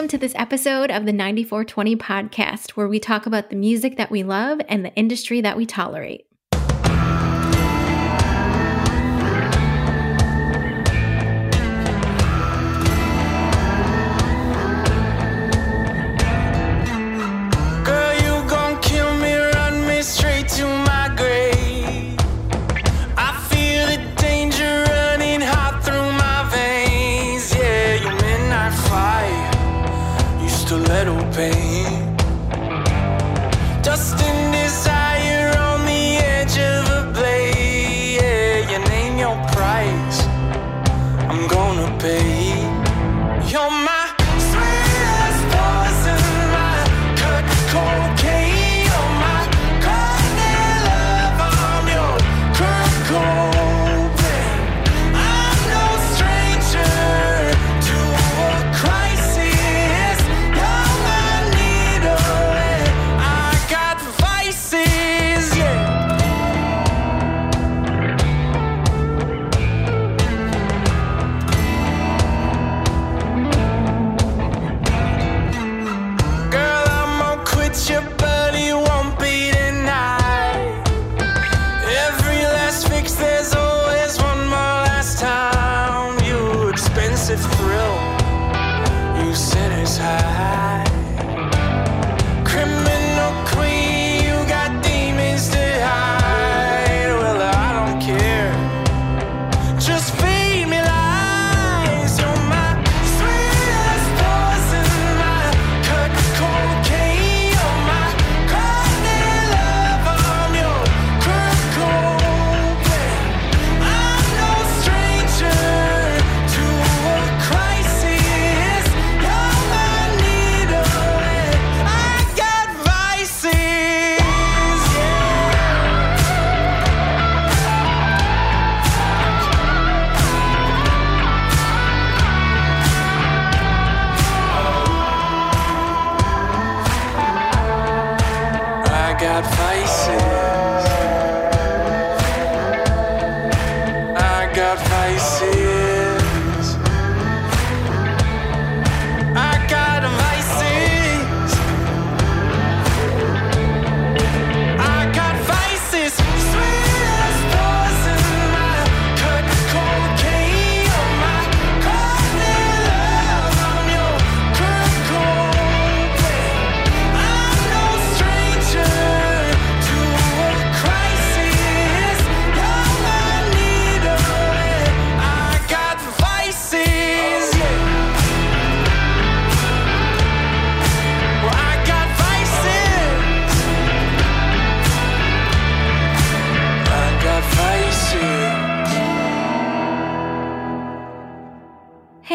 Welcome to this episode of the 9420 podcast, where we talk about the music that we love and the industry that we tolerate.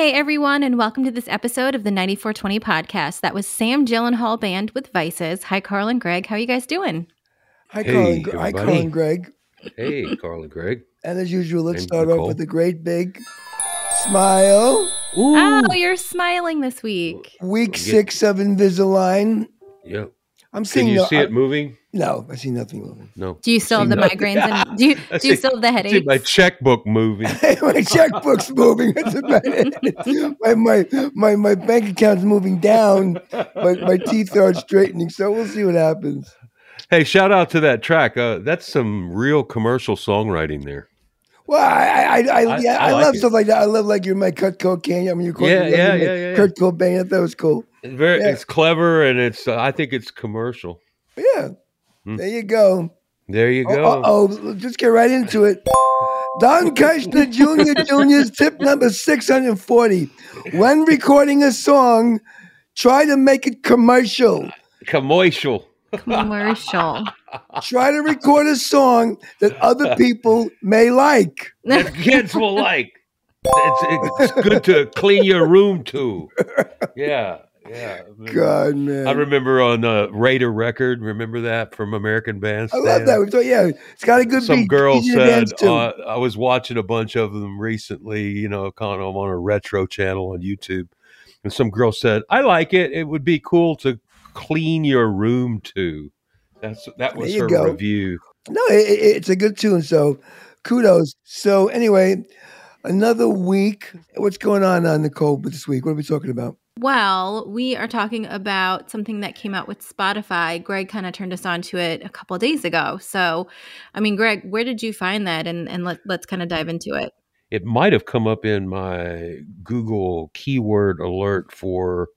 Hey, everyone, and welcome to this episode of the 9420 podcast. That was Sam Gyllenhaal Band with Vices. Hi, Carl and Greg. How are you guys doing? Hi, Hey, Carl. And, Gre- hi, Carl and Greg. Hey, Carl and Greg. And as usual, let's And start off with a great big smile. Oh, you're smiling this week. Week six of Invisalign. Yep. I'm Can seeing you no, see I- it moving? No, I see nothing moving. No. Do you still have the nothing. migraines and do you, I do you still have the I see headaches? my checkbook moving. my checkbook's moving. That's about it. My, my, my, my bank account's moving down, but my teeth aren't straightening. So we'll see what happens. hey, shout out to that track. Uh, that's some real commercial songwriting there. Well, I, I, I, I, I- yeah, I I, like love it. stuff like that. I love like you're my cut cocaine. I mean, you call Yeah, me yeah, yeah, yeah, yeah. Kurt Cobain. I thought was cool. It's very, Yeah. it's clever, and it's. Uh, I think it's commercial. Yeah. There you go. There you go. Uh oh, just get right into it. Don Kirshner Jr. Jr.'s tip number 640. When recording a song, try to make it commercial. Commercial. Commercial. Try to record a song that other people may like. that kids will like. It's, it's good to clean your room too. Yeah, yeah. God, man. I remember on uh, Rate-a-Record. Remember that from American Bandstand. I love that. So, yeah, it's got a good Some beat. girl Easy said uh, I was watching a bunch of them recently. You know, kind of on a retro channel on YouTube, and some girl said, "I like it. It would be cool to clean your room too." That's that was her go. review. No, it, it- it's a good tune. So kudos. So anyway, another week. What's going on, uh, Nicole, this week? What are we talking about? Well, we are talking about something that came out with Spotify. Greg kind of turned us on to it a couple days ago. So, I mean, Greg, where did you find that? And and let, let's kind of dive into it. It might have come up in my Google keyword alert for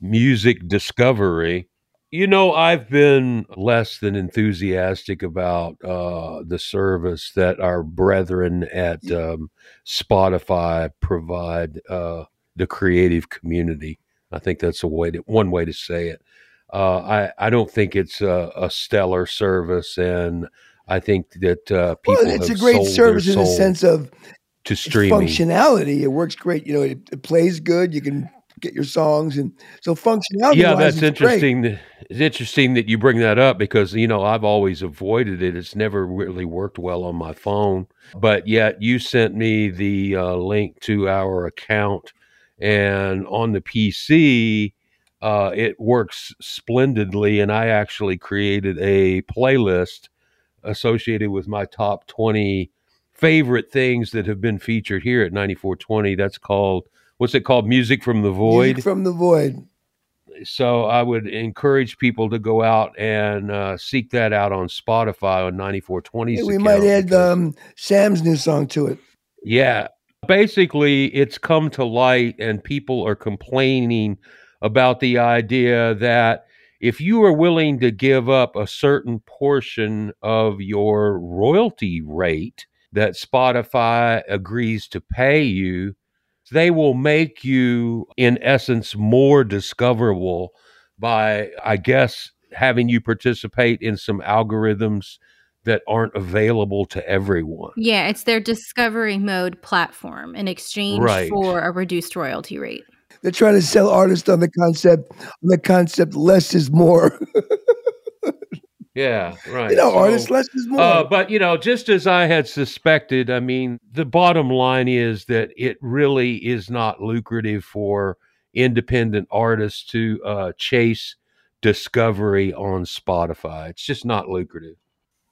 music discovery. You know, I've been less than enthusiastic about uh, the service that our brethren at um, Spotify provide uh, the creative community. I think that's a way to, one way to say it. Uh, I I don't think it's a, a, stellar service, and I think that uh, people. Well, it's a great service in the sense of to streaming functionality. It works great. You know, it, it plays good. You can get your songs and so functionality. Yeah, that's interesting. That, it's interesting that you bring that up because you know I've always avoided it. It's never really worked well on my phone, but yet you sent me the uh, link to our account and on the PC, uh, it works splendidly. And I actually created a playlist associated with my top 20 favorite things that have been featured here at 9420. That's called, what's it called? Music from the Void. Music from the Void. So I would encourage people to go out and uh, seek that out on Spotify on 9420. Yeah, we might add um, Sam's new song to it. Yeah, Basically, it's come to light, and people are complaining about the idea that if you are willing to give up a certain portion of your royalty rate that Spotify agrees to pay you, they will make you, in essence, more discoverable by, I guess, having you participate in some algorithms that aren't available to everyone. Yeah, it's their discovery mode platform in exchange right. for a reduced royalty rate. They're trying to sell artists on the concept on the concept less is more. yeah, right. You know, so, artists less is more. Uh, but you know, just as I had suspected, I mean, the bottom line is that it really is not lucrative for independent artists to uh, chase discovery on Spotify. It's just not lucrative.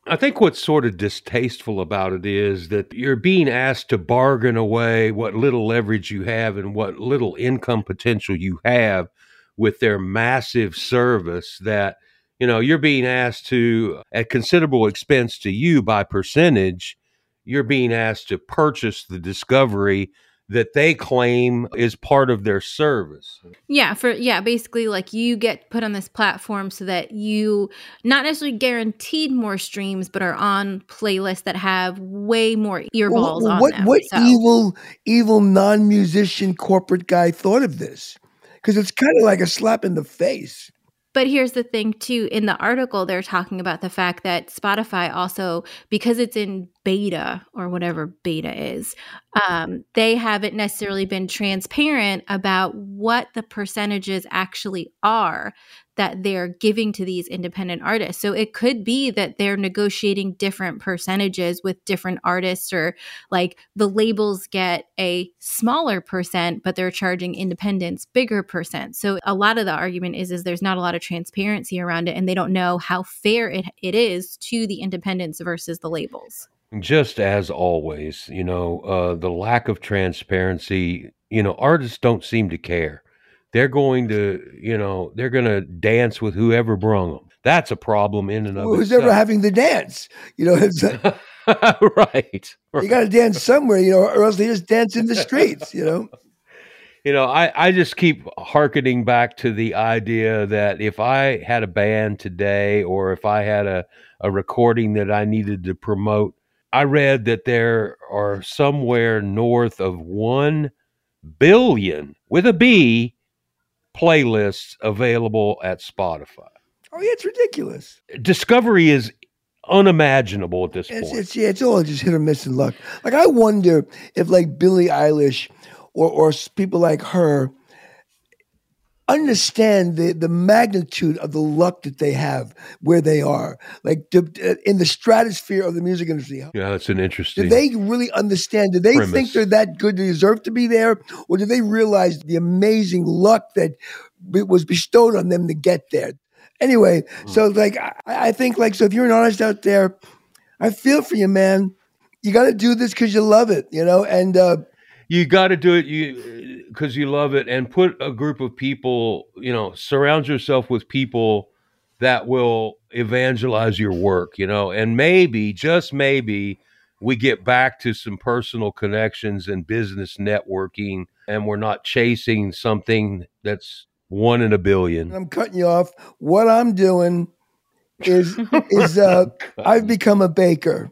I think what's sort of distasteful about it is that you're being asked to bargain away what little leverage you have and what little income potential you have with their massive service that you know you're being asked to at considerable expense to you by percentage you're being asked to purchase the discovery that they claim is part of their service. Yeah, for yeah, basically like you get put on this platform so that you not necessarily guaranteed more streams, but are on playlists that have way more earballs well, on what, them. What so. evil, evil non-musician corporate guy thought of this? Because it's kind of like a slap in the face. But here's the thing, too. In the article, they're talking about the fact that Spotify also, because it's in beta or whatever beta is, um, they haven't necessarily been transparent about what the percentages actually are that they're giving to these independent artists. So it could be that they're negotiating different percentages with different artists, or like the labels get a smaller percent, but they're charging independents bigger percent. So a lot of the argument is is there's not a lot of transparency around it, and they don't know how fair it, it is to the independents versus the labels. Just as always, you know, uh, the lack of transparency, you know, artists don't seem to care they're going to, you know, they're going to dance with whoever brung them. That's a problem in and of itself. Who's itself. ever having the dance? You know, it's right, right. You got to dance somewhere, you know, or else they just dance in the streets. You know. You know, I, I just keep harkening back to the idea that if I had a band today or if I had a, a recording that I needed to promote, I read that there are somewhere north of 1 billion with a B playlists available at Spotify. Oh, yeah, it's ridiculous. Discovery is unimaginable at this it's, point. It's, yeah, it's all just hit or miss and luck. Like, I wonder if, like, Billie Eilish or, or people like her understand the, the magnitude of the luck that they have where they are, like to, in the stratosphere of the music industry. Yeah, that's an interesting. Do they really understand? Do they premise. think they're that good to deserve to be there, or do they realize the amazing luck that was bestowed on them to get there? Anyway, mm. so like I, I think like so if you're an artist out there, I feel for you, man. You got to do this because you love it, you know, and. uh you got to do it you because you love it and put a group of people you know surround yourself with people that will evangelize your work you know and maybe just maybe we get back to some personal connections and business networking and we're not chasing something that's one in a billion I'm cutting you off. What I'm doing is is uh, I've become a baker.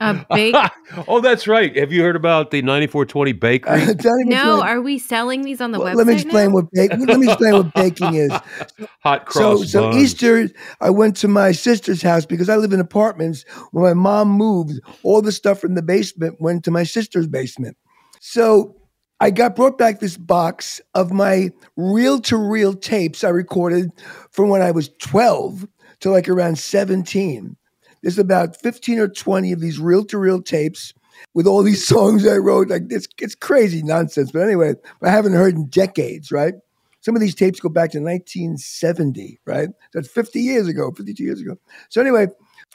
A bake? oh that's right have you heard about the 9420 bakery It's no, true. are we selling these on the Well, website? let me explain now? what baking. Let me explain what baking is. hot So, cross so buns. Easter, I went to my sister's house because I live in apartments. When my mom moved, all the stuff from the basement went to my sister's basement. So I got brought back this box of my reel to reel tapes I recorded from when I was 12 to like around 17. There's about 15 or 20 of these reel to reel tapes with all these songs I wrote. Like it's it's crazy nonsense. But anyway, I haven't heard in decades, right? Some of these tapes go back to 1970, right? That's 50 years ago, 52 years ago. So anyway,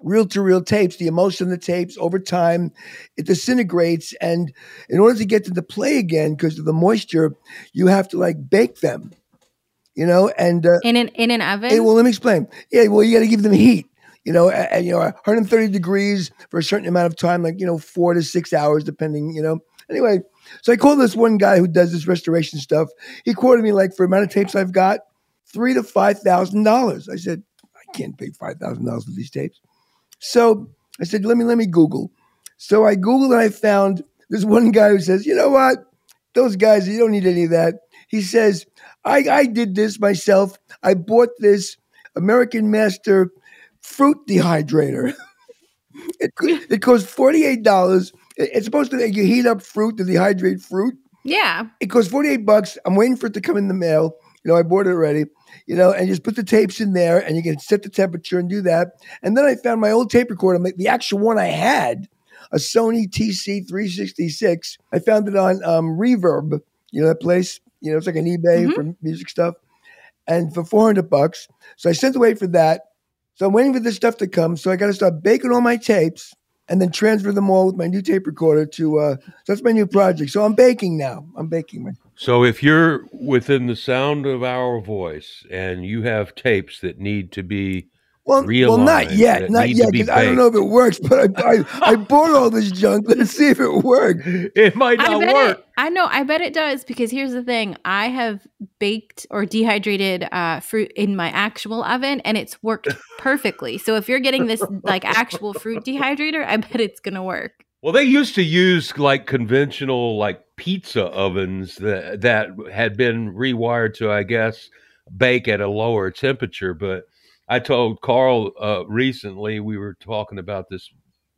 reel to reel tapes, the emotion of the tapes over time, it disintegrates. And in order to get them to play again, because of the moisture, you have to like bake them, you know? And uh, in an in an oven. Hey, well, let me explain. Yeah, well, you got to give them heat. You know, and, you know, 130 degrees for a certain amount of time, like you know, four to six hours, depending. You know. Anyway, so I called this one guy who does this restoration stuff. He quoted me like for amount of tapes I've got, three to five thousand dollars. I said, I can't pay five thousand dollars for these tapes. So I said, let me let me Google. So I Googled and I found this one guy who says, you know what? Those guys, you don't need any of that. He says, I, I did this myself. I bought this American Master fruit dehydrator. it, it costs $48. It's supposed to you heat up fruit to dehydrate fruit. yeah. It costs 48 bucks. I'm waiting for it to come in the mail. You know, I bought it already. You know, and just put the tapes in there and you can set the temperature and do that. And then I found my old tape recorder, the actual one I had, a Sony TC366. I found it on um, Reverb, you know, that place. You know, it's like an eBay Mhm. for music stuff. And for 400 bucks. So I sent away for that. So I'm waiting for this stuff to come. So I got to start baking all my tapes and then transfer them all with my new tape recorder to, uh, so that's my new project. So I'm baking now. I'm baking. My, So if you're within the sound of our voice and you have tapes that need to be well, well, not yet. that Not need yet. to be 'cause I don't know if it works, but I, I, I bought all this junk. Let's see if it works. it might I not bet work. it. I know. I bet it does because here's the thing: I have baked or dehydrated uh, fruit in my actual oven, and it's worked perfectly. So if you're getting this like actual fruit dehydrator, I bet it's gonna work. Well, they used to use like conventional like pizza ovens that that had been rewired to, I guess, bake at a lower temperature. But I told Carl uh, recently we were talking about this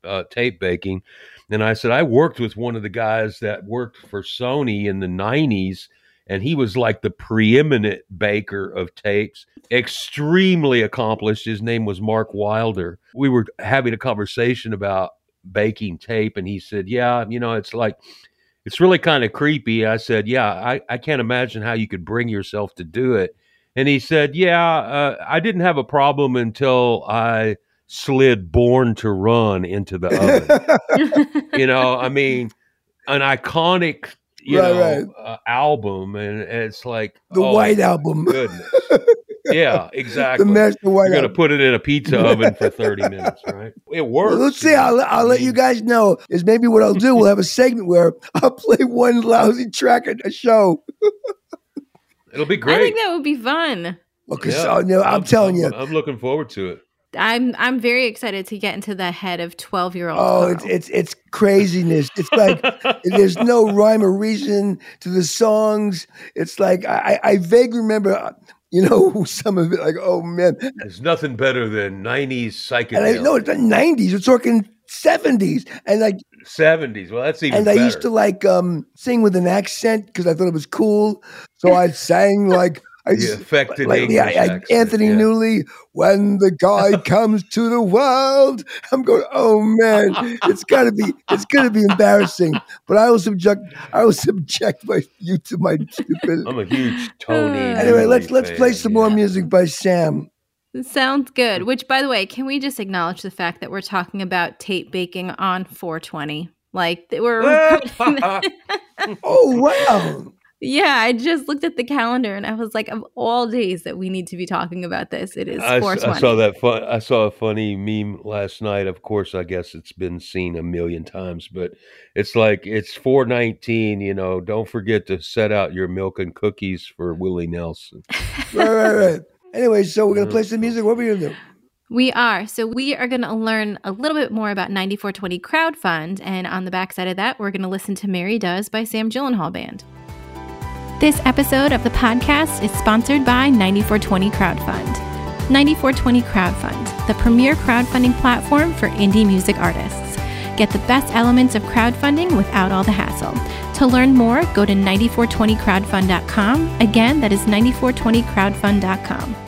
uh, tape baking, and I said I worked with one of the guys that worked for Sony in the '90s, and he was like the preeminent baker of tapes, extremely accomplished. His name was Mark Wilder. We were having a conversation about baking tape and he said yeah you know it's like it's really kind of creepy i said yeah I, I can't imagine how you could bring yourself to do it and he said yeah uh, i didn't have a problem until i slid born to run into the oven you know i mean an iconic you Right, know Uh, album and it's like The oh, White Album. goodness yeah The exactly Master White you're gonna put it in a pizza oven for 30 minutes right it works Well, let's see. I'll, I'll let you guys know. Is maybe what I'll do. We'll have a segment where I'll play one lousy track at a show. It'll be great. I think that would be fun. Okay, Yeah. so, you know, I'm, telling you. I'm looking forward to it. I'm I'm very excited to get into the head of twelve year old. Oh, it's it's it's craziness. It's like there's no rhyme or reason to the songs. It's like I, I I vaguely remember, uh, you know, some of it. Like, oh man, There's nothing better than 90s and I psychedelic. know it's the '90s. We're talking '70s, and like, 70s. Well, that's even and better. I used to like um sing with an accent because I thought it was cool. So I sang like I the just, affected like, English yeah, I- Anthony yeah. Newley, when the guy comes to the world, I'm going, oh man, it's gotta be, it's gonna be embarrassing. But I will subject, I will subject my you to my stupid. I'm a huge Tony. Anyway, Newley let's let's fan, play some more music by Sam. Sounds good. Which, by the way, can we just acknowledge the fact that we're talking about tape baking on 420? Like they were Oh wow! Yeah, I just looked at the calendar and I was like, of all days that we need to be talking about this, it is I, s- 420. I saw that fun. I saw a funny meme last night. Of course, I guess it's been seen a million times, but it's like it's four nineteen. You know, don't forget to set out your milk and cookies for Willie Nelson. Right, right, right. Anyway, so we're gonna mm-hmm. play some music. What are we gonna do? We are. So we are going to learn a little bit more about 9420 Crowdfund. And on the backside of that, we're going to listen to Mary Does by Sam Gyllenhaal Band. This episode of the podcast is sponsored by 9420 Crowdfund. 9420 Crowdfund, the premier crowdfunding platform for indie music artists. Get the best elements of crowdfunding without all the hassle. To learn more, go to 9420crowdfund.com. Again, that is 9420crowdfund.com.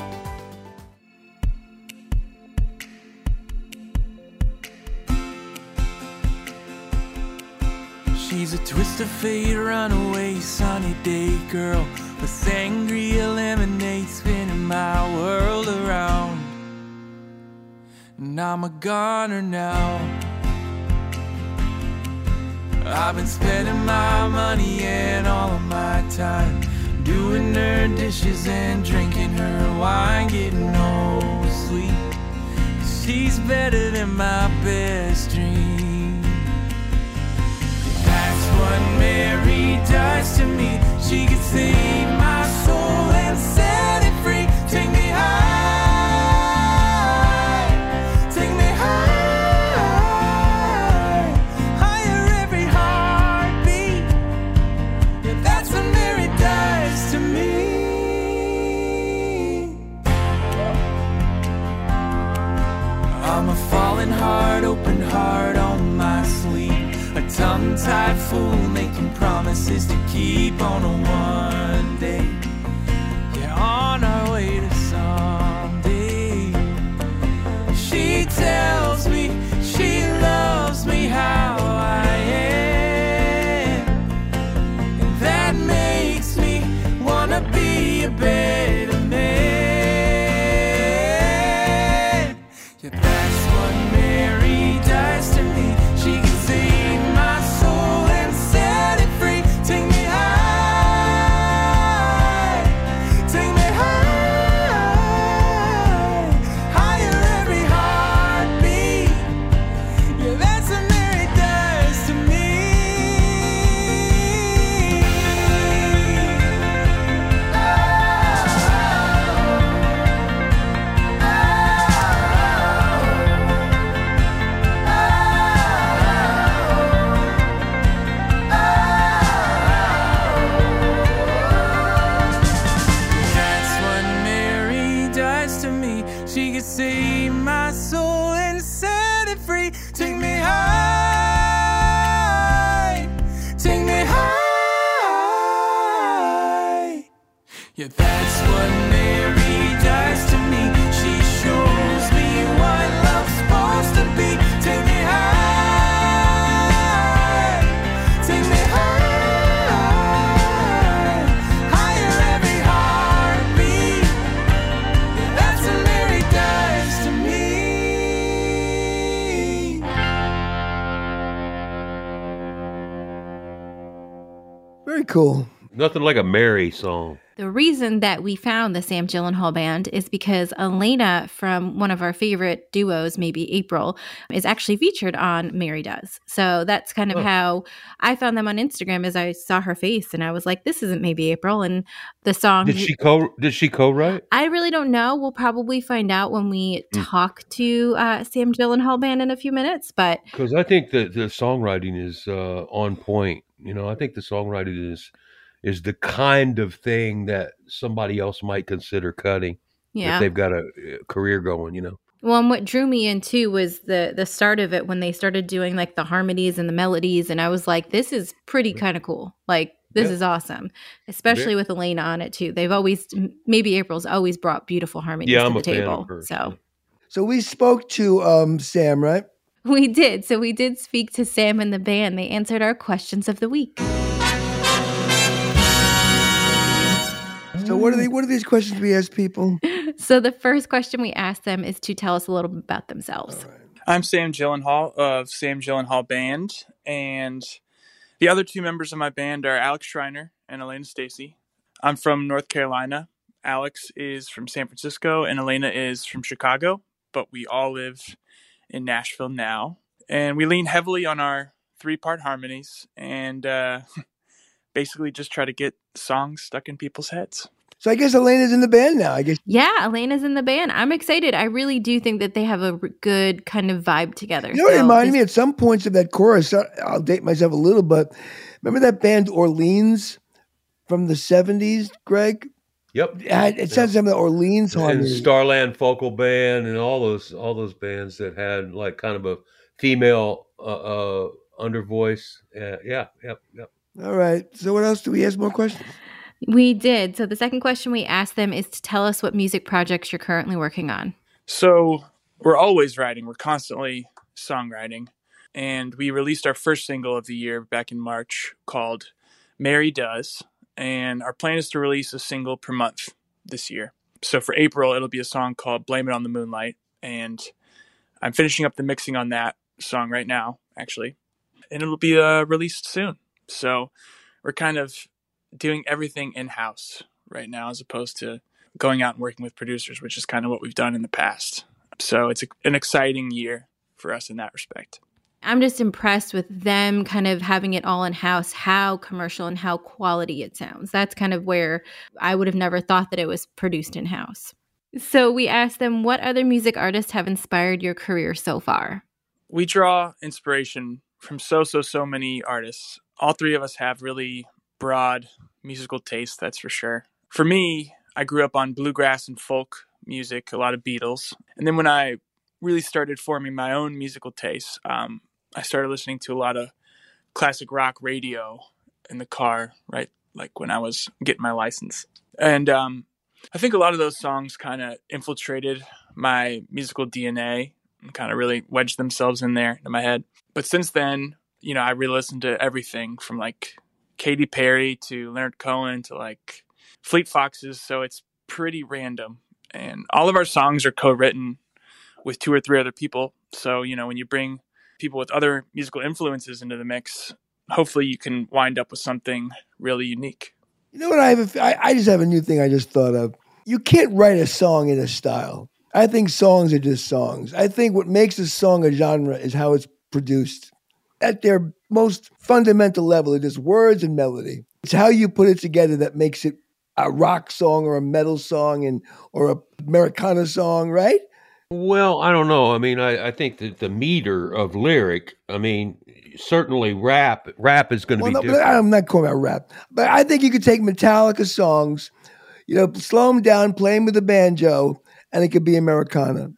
She's a twist of fate, runaway sunny day girl with sangria lemonade spinning my world around. And I'm a goner now. I've been spending my money and all of my time doing her dishes and drinking her wine, getting no sleep. She's better than my best dream. What Mary does to me. She can save my soul and set it free. Take me high, take me high, higher every heartbeat. Yeah, that's what Mary does to me. I'm a falling heart, open heart tongue tied fool making promises to keep on a one day. Save my soul and set it free. Take me high, take me high. Yeah, that's what Mary cool. Nothing like a Mary song. The reason that we found the Sam Gyllenhaal band is because Elena from one of our favorite duos, maybe April, is actually featured on Mary Does. So that's kind of Oh. how I found them on Instagram as I saw her face and I was like, this isn't maybe April. And the song Did she co? Did she co-write? I really don't know. We'll probably find out when we Mm. talk to uh, Sam Gyllenhaal band in a few minutes. But Because I think that the songwriting is uh, on point. You know, I think the songwriting is is the kind of thing that somebody else might consider cutting yeah, if they've got a, uh career going. You know. Well, and what drew me in too was the the start of it when they started doing like the harmonies and the melodies, and I was like, this is pretty kind of cool. Like this Yeah. is awesome, especially with Elena on it too. They've always maybe April's always brought beautiful harmonies Yeah, to I'm the a fan table. of hers. So So we spoke to um, Sam, right? we did. So we did speak to Sam and the band. They answered our questions of the week. So what are they? What are these questions we ask people? So the first question we asked them is to tell us a little bit about themselves. I'm Sam Gyllenhaal of Sam Gyllenhaal Band, and the other two members of my band are Alex Schreiner and Elena Stacy. I'm from North Carolina. Alex is from San Francisco, and Elena is from Chicago, but we all live in Nashville now. And we lean heavily on our three part harmonies and uh, basically just try to get songs stuck in people's heads. So I guess Elena's in the band now. I guess Yeah, Elena's in the band. I'm excited. I really do think that they have a r- good kind of vibe together. you know what it reminded me at some points of that chorus. I'll date myself a little, but remember that band Orleans from the '70s, Greg? Yep. It, had, it sounds some of the Orleans and. Starland Vocal Band and all those all those bands that had like kind of a female uh, uh under voice. Uh, yeah, yep, yep. All right. So what else do we ask more questions? We did. So the second question we asked them is to tell us what music projects you're currently working on. So we're always writing, we're constantly songwriting. And we released our first single of the year back in March called Mary Does. And our plan is to release a single per month this year. So for April, it'll be a song called Blame It on the Moonlight. And I'm finishing up the mixing on that song right now, actually. And it'll be uh, released soon. So we're kind of doing everything in house right now as opposed to going out and working with producers, which is kind of what we've done in the past. So it's a, an exciting year for us in that respect. I'm just impressed with them kind of having it all in house, how commercial and how quality it sounds. That's kind of where I would have never thought that it was produced in house. So we asked them what other music artists have inspired your career so far. We draw inspiration from so, so, so many artists. All three of us have really broad musical taste, that's for sure. For me, I grew up on bluegrass and folk music, a lot of Beatles. And then when I really started forming my own musical taste, um, I started listening to a lot of classic rock radio in the car, right? Like when I was getting my license. And um, I think a lot of those songs kind of infiltrated my musical DNA and kind of really wedged themselves in there in my head. But since then, you know, I re listened to everything from like Katy Perry to Leonard Cohen to like Fleet Foxes. So it's pretty random. And all of our songs are co written with two or three other people. So, you know, when you bring people with other musical influences into the mix, hopefully you can wind up with something really unique. You know what? I have. A, I, I just have a new thing I just thought of. You can't write a song in a style. I think songs are just songs. I think what makes a song a genre is how it's produced. At their most fundamental level, it is words and melody. It's how you put it together that makes it a rock song or a metal song and or a Americana song, right? Well, I don't know. I mean, I, I think that the meter of lyric. I mean, certainly rap. Rap is going to Well, be no, different. I'm not calling about rap, but I think you could take Metallica songs, you know, slow them down, play them with a banjo, and it could be Americana.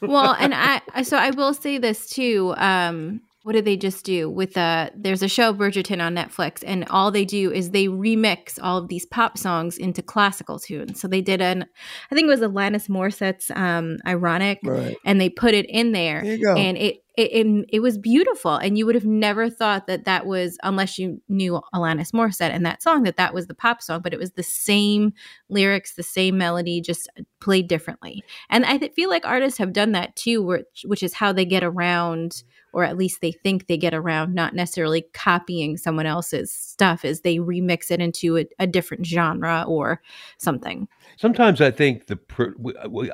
well, and I I- so I will say this too. Um, what did they just do with a there's a show Bridgerton on Netflix and all they do is they remix all of these pop songs into classical tunes. So they did an I think it was Alanis Morissette's um Ironic Right. and they put it in there There you go. and it it, it it was beautiful. And you would have never thought that that was unless you knew Alanis Morissette and that song that that was the pop song but it was the same lyrics the same melody just played differently. And I th- feel like artists have done that too which which is how they get around or at least they think they get around not necessarily copying someone else's stuff is they remix it into a, a different genre or something. Sometimes I think the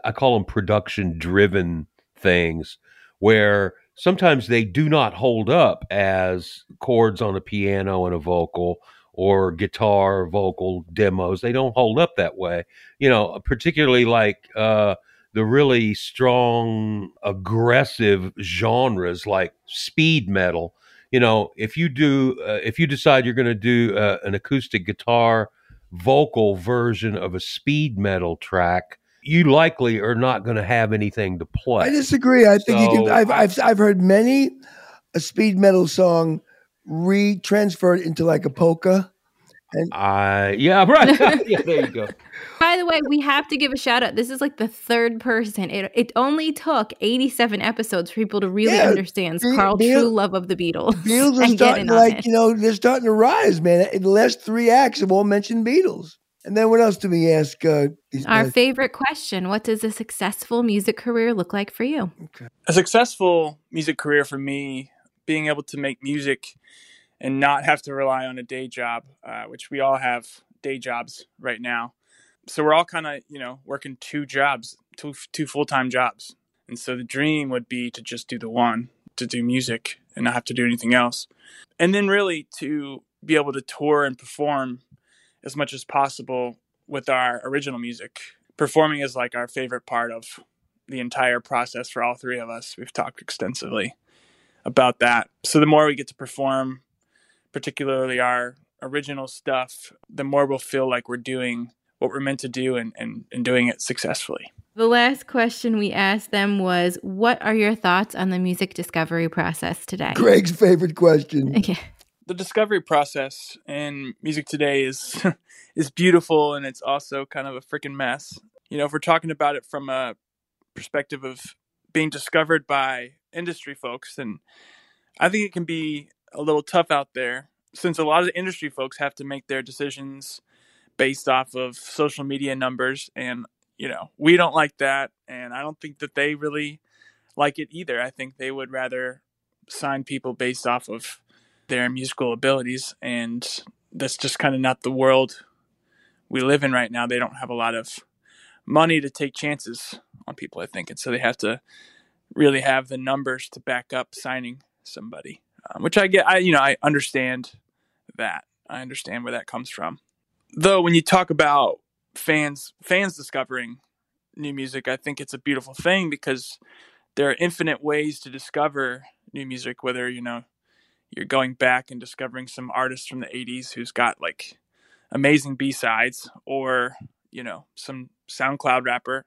I call them production driven things where sometimes they do not hold up as chords on a piano and a vocal or guitar vocal demos. They don't hold up that way. You know particularly like uh the really strong aggressive genres like speed metal. You know if you do uh, if you decide you're going to do uh, an acoustic guitar vocal version of a speed metal track, you likely are not going to have anything to play. I disagree. I think you can. I've, I've I've heard many a speed metal song re-transferred into like a polka. And I yeah right yeah there you go. By the way, we have to give a shout out. This is like the third person. It it only took 87 episodes for people to really Yeah, understand Be- Carl Beal- true love of the Beatles. Beatles are and get starting to like you know they're starting to rise, man. In the last three acts have all mentioned Beatles. And then what else do we ask? Uh, these Our guys? favorite question, what does a successful music career look like for you? A successful music career for me being able to make music and not have to rely on a day job, uh, which we all have day jobs right now. So we're all kind of, you know, working two jobs, two two full time jobs. And so the dream would be to just do the one, to do music and not have to do anything else. And then really to be able to tour and perform as much as possible with our original music. Performing is like our favorite part of the entire process for all three of us. We've talked extensively about that. So the more we get to perform, particularly our original stuff, the more we'll feel like we're doing what we're meant to do and, and, and doing it successfully. The last question we asked them was What are your thoughts on the music discovery process today? Greg's favorite question. Okay. The discovery process in music today is is beautiful and it's also kind of a freaking mess. You know, if we're talking about it from a perspective of being discovered by industry folks, then I think it can be a little tough out there since a lot of industry folks have to make their decisions based off of social media numbers and you know we don't like that and i don't think that they really like it either i think they would rather sign people based off of their musical abilities and that's just kind of not the world we live in right now. They don't have a lot of money to take chances on people i think and so they have to really have the numbers to back up signing somebody um, which i get i you know i understand that. I understand where that comes from. Though when you talk about fans fans discovering new music i think it's a beautiful thing because there are infinite ways to discover new music whether you know you're going back and discovering some artist from the 80s who's got like amazing b-sides or you know some soundcloud rapper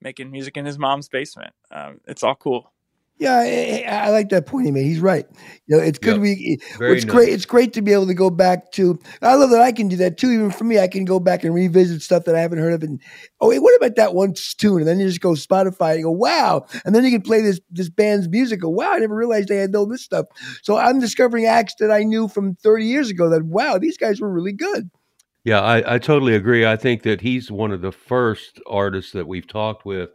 making music in his mom's basement. Um, it's all cool Yeah, I, I like that point he made. He's right. You know, it's good. Yep. We Very it's great. It's great to be able to go back to. I love that I can do that too. Even for me, I can go back and revisit stuff that I haven't heard of. And oh, wait, what about that one tune? And then you just go Spotify and go, wow. And then you can play this this band's music. Go, wow, I never realized they had all this stuff. So I'm discovering acts that I knew from 30 years ago. That wow, these guys were really good. Yeah, I, I totally agree. I think that he's one of the first artists that we've talked with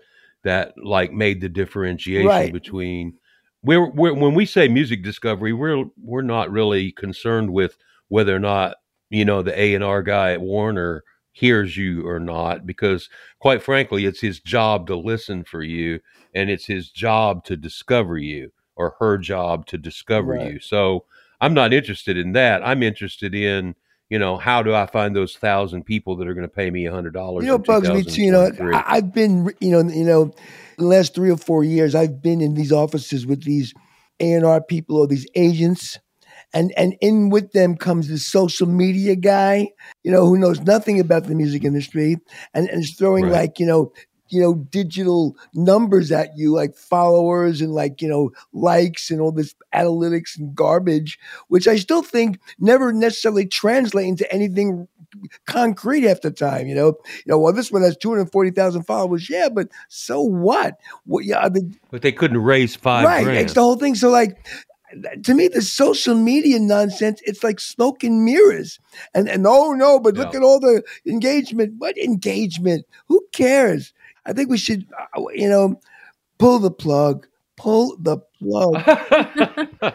that like made the differentiation Right. between we're, we're when we say music discovery, we're we're not really concerned with whether or not you know the A and R guy at Warner hears you or not, because quite frankly, it's his job to listen for you, and it's his job to discover you or her job to discover Right. you. So I'm not interested in that. I'm interested in you know, how do I find those thousand people that are going to pay me a hundred dollars? You know, bugs me too. You know, I've been, you know, you know, the last three or four years, I've been in these offices with these A and R people or these agents, and and in with them comes this social media guy, you know, who knows nothing about the music industry, and, and is throwing Right. like, you know. You know, digital numbers at you, like followers and like, you know, likes and all this analytics and garbage, which I still think never necessarily translate into anything concrete half the time. You know, you know, well, this one has two hundred forty thousand followers. Yeah, but so what? What? Yeah, the, but they couldn't raise five right. grand. It's the whole thing. So, like, to me, the social media nonsense, it's like smoke and mirrors. And and oh no, but look Yeah. at all the engagement. What engagement? Who cares? I think we should, uh, you know, pull the plug. Pull the plug.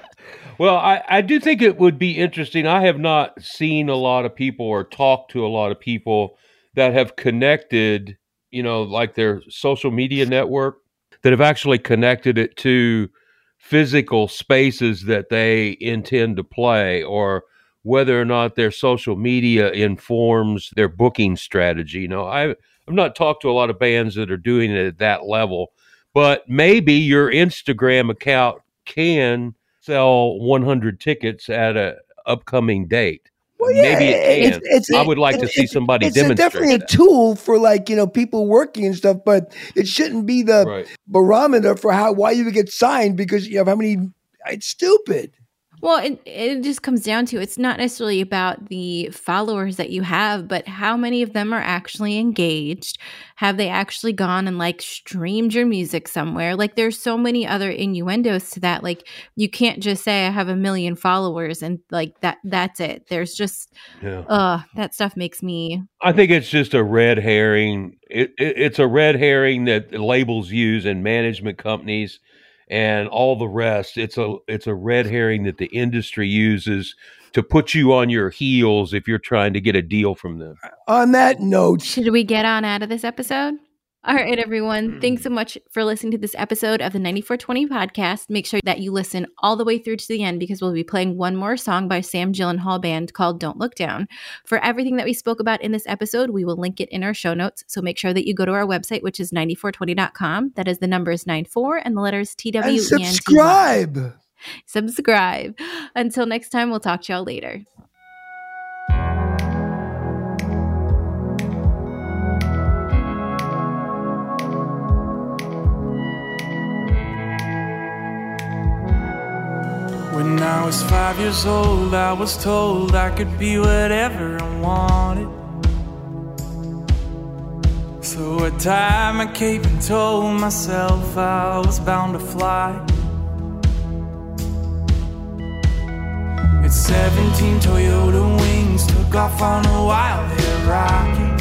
well, I, I do think it would be interesting. I have not seen a lot of people or talked to a lot of people that have connected, you know, like their social media network, that have actually connected it to physical spaces that they intend to play or whether or not their social media informs their booking strategy. You know, I, I've not talked to a lot of bands that are doing it at that level, but maybe your Instagram account can sell 100 tickets at a upcoming date. Well, maybe it it's- can. it's- I would like to see somebody demonstrate. it's demonstrate definitely a that. tool for like you know people working and stuff, but it shouldn't be the Right. barometer for how why you would get signed because you have how many. It's stupid. Well, it, it just comes down to it's not necessarily about the followers that you have, but how many of them are actually engaged. Have they actually gone and like streamed your music somewhere? Like, there's so many other innuendos to that. Like, you can't just say I have a million followers and like that. That's it. There's just, Yeah. uh, that stuff makes me. I think it's just a red herring. It, it, it's a red herring that labels use and management companies and all the rest. It's a it's a red herring that the industry uses to put you on your heels if you're trying to get a deal from them. On that note, Should we get on out of this episode? All right, everyone. Hmm. Thanks so much for listening to this episode of the 9420 podcast. Make sure that you listen all the way through to the end because we'll be playing one more song by Sam Gyllenhaal Band called Don't Look Down. For everything that we spoke about in this episode, we will link it in our show notes. So make sure that you go to our website, which is 94twenty.com. That is the numbers 94 and the letters TW. and N T Y. subscribe. Subscribe. Until next time, we'll talk to y'all later. When I was five years old, I was told I could be whatever I wanted. So I tied my cape and told myself I was bound to fly. At 17, Toyota wings took off on a wild hair rocket.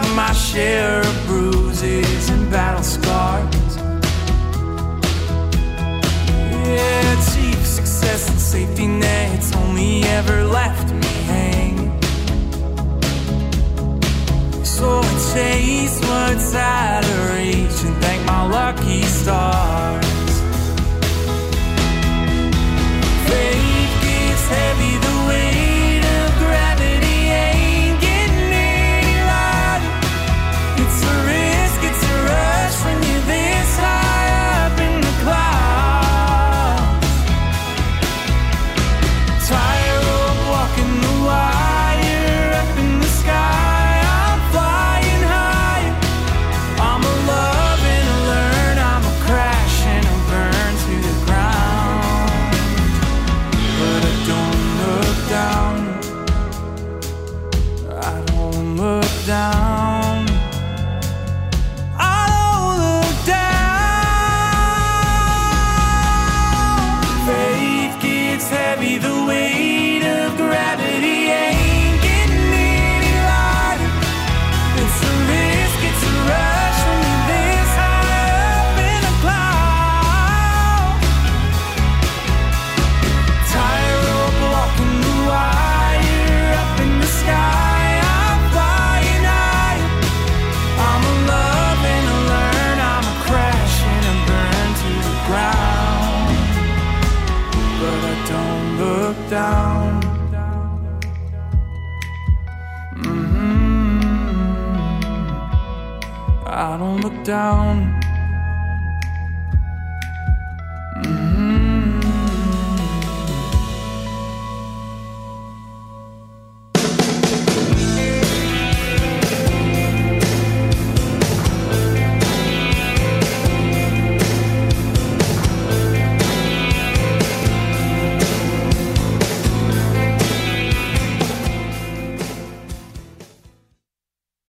Picked my share of bruises and battle scars. Yeah, cheap success and safety nets only ever left me hanging. So I chase what's out of reach and thank my lucky stars.